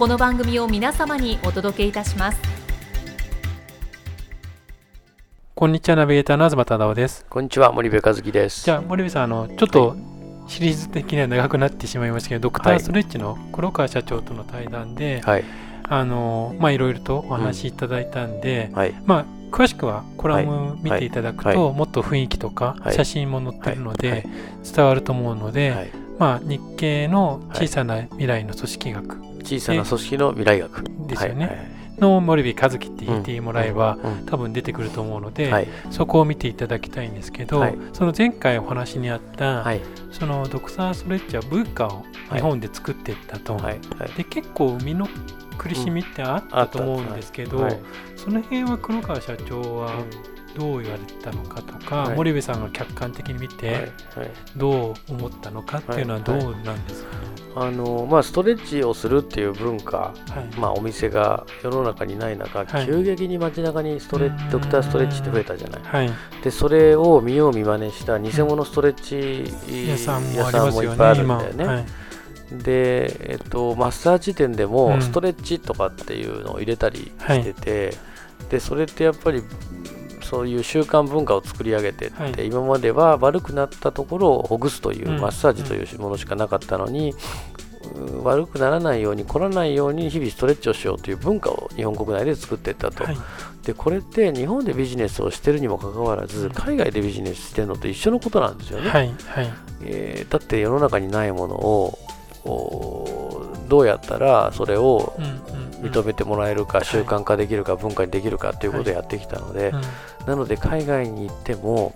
この番組を皆様にお届けいたします。こんにちはナビゲーターの東忠夫です。こんにちは森部和樹です。じゃあ森部さんあのちょっとシリーズ的には長くなってしまいましたけど、ドクターストレッチの黒川社長との対談で、はい。あのまあいろいろとお話しいただいたんで、はい。まあ詳しくはコラム見ていただくと、はい。はもっと雰囲気とかはい。写真も載ってるので、はい。伝わると思うので、はい。まあ日経の小さな未来の組織学小さな組織の未来学。ですよね、はいの森部和樹って言ってもらえば、うん多分出てくると思うので、はい。そこを見ていただきたいんですけど、はい。その前回お話にあった、はい。そのドクター・ストレッチは文化を日本で作っていったと、はい。はい。で結構生みの苦しみってあったと思うんですけど、はい。その辺は黒川社長はどう言われてたのかとか、はい。森部さんが客観的に見てはいはい。どう思ったのかっていうのはどうなんですか？ね。あのまあストレッチをするっていう文化はい。まあお店が世の中にない中、はい。急激に街中にストレドクターストレッチって増えたじゃない。はい、でそれを見よう見まねした偽物ストレッチ屋さんもいっぱいあるんだよね、はい。で、えっと、マッサージ店でうんもストレッチとかっていうのを入れたりしてて、でそれってやっぱりそういう習慣文化を作り上げてって、はい。今までは悪くなったところをほぐすという、うん。マッサージというものしかなかったのに、うん悪くならないように凝らないように日々ストレッチをしようという文化を日本国内で作っていったと、はい。でこれって日本でビジネスをしてるにもかかわらず海外でビジネスしてるのと一緒のことなんですよね、はいはい。えーだって世の中にないものをどうやったらそれを認めてもらえるか、習慣化できるか、文化にできるかということをやってきたので、うん。なので海外に行っても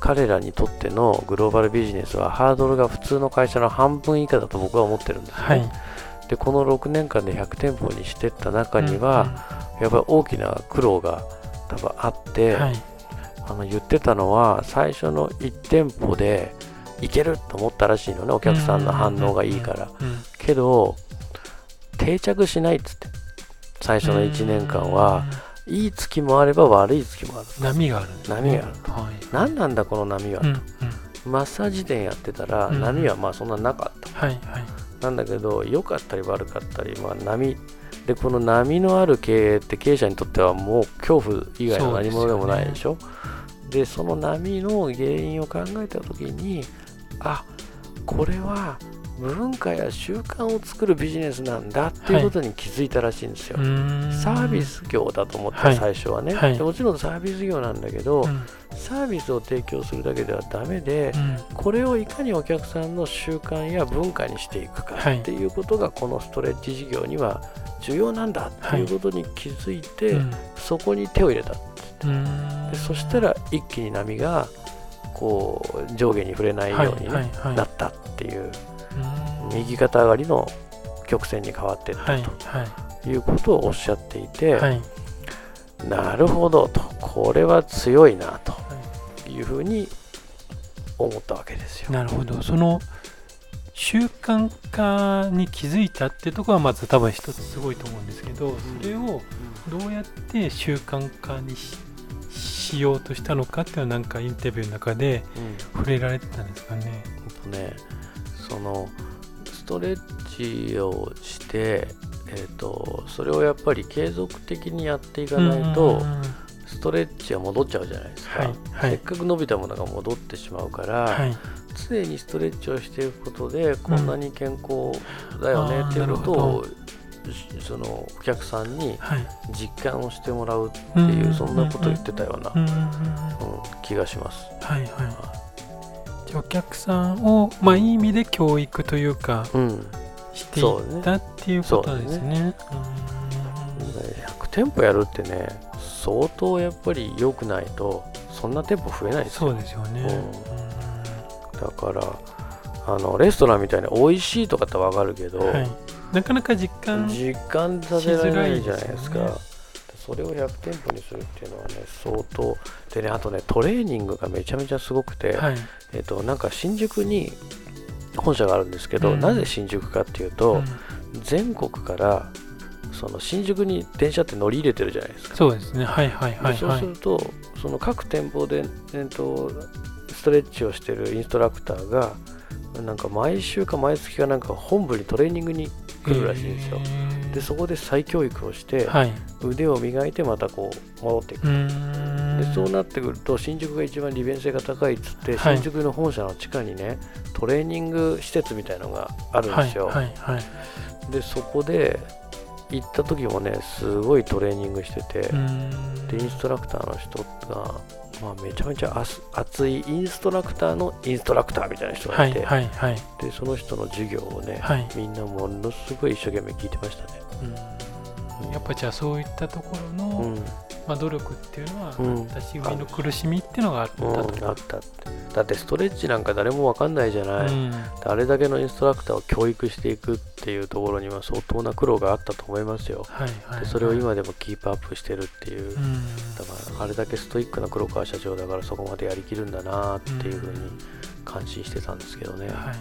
彼らにとってのグローバルビジネスはハードルが普通の会社の半分以下だと僕は思ってるんですね、はい。でこの6年間で100店舗にしていった中には、やっぱり大きな苦労が多分あって、あの言ってたのは最初の1店舗でいけると思ったらしいのねお客さんの反応がいいから。けど定着しないっつって最初の1年間はいい月もあれば悪い月もあるうん波があるんですね。波がある。とはい。何なんだこの波は、うんうん。マッサージ店やってたらうん波はまあそんななかっはいはい。たなんだけど良かったり悪かったりまあ波でこの波のある経営って経営者にとってはもう恐怖以外の何物でもないでしょ？でその波の原因を考えた時にあこれは文化や習慣を作るビジネスなんだっていうことに気づいたらしいんですよ、うーんサービス業だと思った、はい。最初はね、はい。でもちろんサービス業なんだけど、うん。サービスを提供するだけではダメで、うん。これをいかにお客さんの習慣や文化にしていくかはい。っていうことがこのストレッチ事業には重要なんだっていうことに気づいて、うん。そこに手を入れたでそしたら一気に波がこう上下に触れないようになったっていう右肩上がりの曲線に変わっていったはいとはい。いうことをおっしゃっていて、はい。なるほどとこれは強いなとい。うふうに思ったわけですよ。なるほど。その習慣化に気づいたってところはまず多分一つすごいと思うんですけどそれをどうやって習慣化にししようとしたのかっていうのはなんかインタビューの中でうん。触れられてたんですかね。ほんとねそのストレッチをして、えー、とそれをやっぱり継続的にやっていかないと、うんストレッチは戻っちゃうじゃないですか、はいはい。せっかく伸びたものが戻ってしまうから、はい。常にストレッチをしていくことでこんなに健康だよねうんっていうことをそのお客さんにはい。実感をしてもらうっていう、そんなことを言ってたような、うん気がします。はいはいお客さんをまあいい意味で教育というかうん、していったっていうことですね。100店舗やるってね相当やっぱり良くないとそんな店舗増えないですよ。そうですよね。だからあのレストランみたいに美味しいとかってわかるけど、うんはい。なかなか実感実感させられないじゃないですかそれを100店舗にするっていうのはね相当でねあとねトレーニングがめちゃめちゃすごくて、はい。えっとなんか新宿に本社があるんですけど、うん。なぜ新宿かっていうと、全国からその新宿に電車って乗り入れてるじゃないですか、そうですね。はいはいはいでそうはいするとその各店舗で、えっとストレッチをしてるインストラクターがなんか毎週か毎月かなんか本部にトレーニングに来るらしいんですよ。へーでそこで再教育をして、はい。腕を磨いてまたこう戻っていくでそうなってくると新宿が一番利便性が高いっつって、はい。新宿の本社の地下にねトレーニング施設みたいのがあるんですよ、でそこで行った時もねすごいトレーニングしてて、でインストラクターの人が、まあ、めちゃめちゃ熱熱いインストラクターのインストラクターみたいな人がて、はいいはいはい。でその人の授業をね、はい。みんなものすごい一生懸命聞いてましたね。うん。やっぱじゃあそういったところの、うんまあ、努力っていうのは、うん。私上の苦しみっていうのがあったと、うん、あった。ってだってストレッチなんか誰もわかんないじゃない、うん。あれだけのインストラクターを教育していくっていうところには相当な苦労があったと思いますよ。はいはいでそれを今でもキープアップしてるっていう、うん。だからあれだけストイックな黒川社長だからそこまでやりきるんだなっていうふうに感心してたんですけどね。はいはい。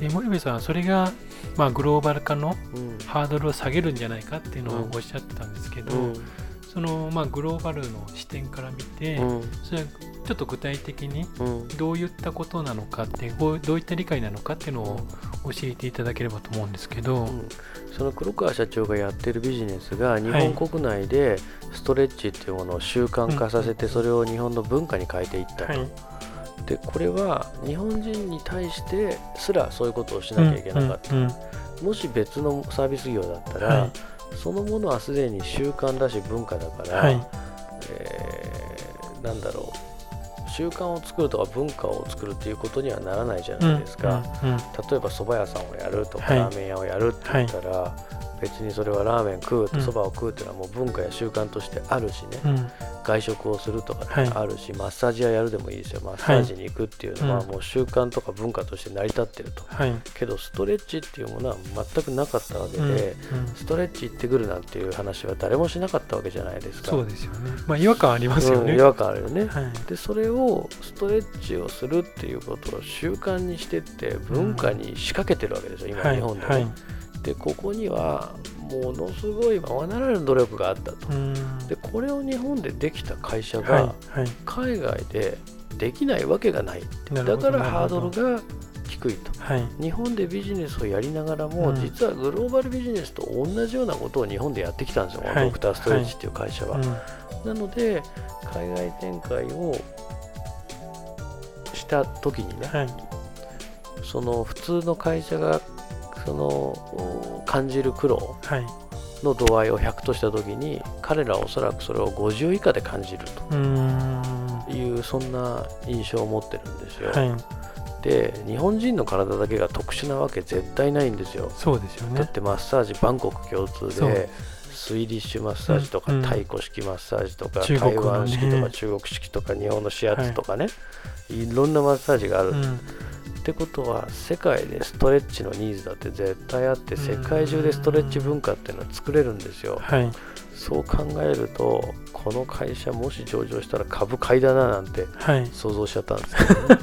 で森部さんはそれが、まあ、グローバル化のうん。ハードルを下げるんじゃないかっていうのをうんおっしゃってたんですけど、うんその、まあ、グローバルの視点から見て、うん。それはちょっと具体的にうん。どういったことなのかってどういった理解なのかっていうのを教えていただければと思うんですけど、うん。その黒川社長がやってるビジネスが日本国内でストレッチっていうものを習慣化させてそれを日本の文化に変えていったと、はい。でこれは日本人に対してすらそういうことをしなきゃいけなかった、もし別のサービス業だったら、はいそのものはすでに習慣だし文化だから、はい。えーなんだろう。習慣を作るとか文化を作るっていうことにはならないじゃないですか、うんうん例えば蕎麦屋さんをやるとか、はい。ラーメン屋をやるって言ったら、別にそれはラーメン食うってうん。蕎麦を食うっていうのはもう文化や習慣としてあるしね、うん。外食をするとかあるし、マッサージ屋やるでもいいですよ。マッサージに行くっていうのはうん。もう習慣とか文化として成り立ってると、はい。けどストレッチっていうものは全くなかったわけで、うん。うん。ストレッチ行ってくるなんていう話は誰もしなかったわけじゃないですか。そうですよね。まあ違和感ありますよね、うん違和感あるよね、はい。でそれをストレッチをするっていうことを習慣にしてって文化に仕掛けてるわけですよ、今はい。日本でね、はいでここにはものすごいままならぬ努力があったと。うん。でこれを日本でできた会社はいがはい。海外でできないわけがないって。なるほどだからハードルが低いと。はい。日本でビジネスをやりながらも、うん実はグローバルビジネスと同じようなことを日本でやってきたんですよ、はい。ドクターストレッチっていう会社は、うんなので海外展開をした時にね、はい。その普通の会社がそのお感じる苦労はい。の度合いを100とした時に彼らはおそらくそれを50以下で感じるというそんな印象を持ってるんですよ、はい。で日本人の体だけが特殊なわけ絶対ないんですよ。そうですよね。だってマッサージバンコク共通でスイディッシュマッサージとか、うんうん。太鼓式マッサージとか、ね。台湾式とか中国式とか日本の指圧とかね、い、ろんなマッサージがある、っうんてことは世界でストレッチのニーズだって絶対あってうん。世界中でストレッチ文化っていうのは作れるんですよ。はい。そう考えるとこの会社もし上場したら株買いだななんてはい。想像しちゃったんですけど、ね、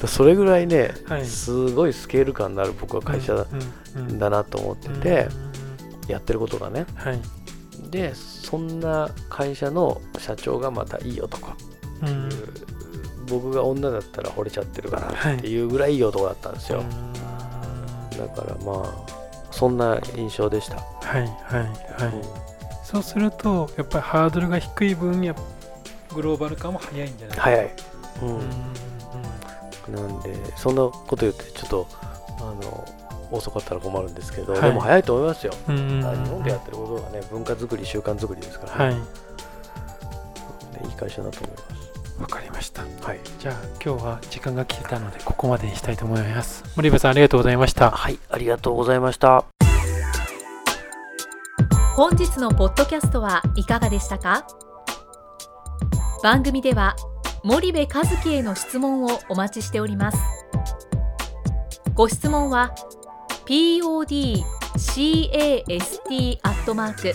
それぐらいね、はい。すごいスケール感のある僕は会社だ,、なと思ってて、やってることがね。はい。でそんな会社の社長がまたいい男うっていうん僕が女だったら惚れちゃってるかなはいってい。うぐらいいい男だったんですよ、だからまあそんな印象でした、はいはいはい。うん。そうするとやっぱりハードルが低い分やグローバル化も早いんじゃない早い、ううんんなんでそんなこと言ってちょっとあの遅かったら困るんですけど、はい。でも早いと思いますよ、日本でやってることがね文化作り習慣作りですから、はい。ねいい会社だと思いまわかりました。すはい、じゃあ今日は時間が来てたのでここまでにしたいと思います。森部さんありがとうございました。はい、ありがとうございました。本日のポッドキャストはいかがでしたか？番組では森部和樹への質問をお待ちしております。ご質問は podcast アットマーク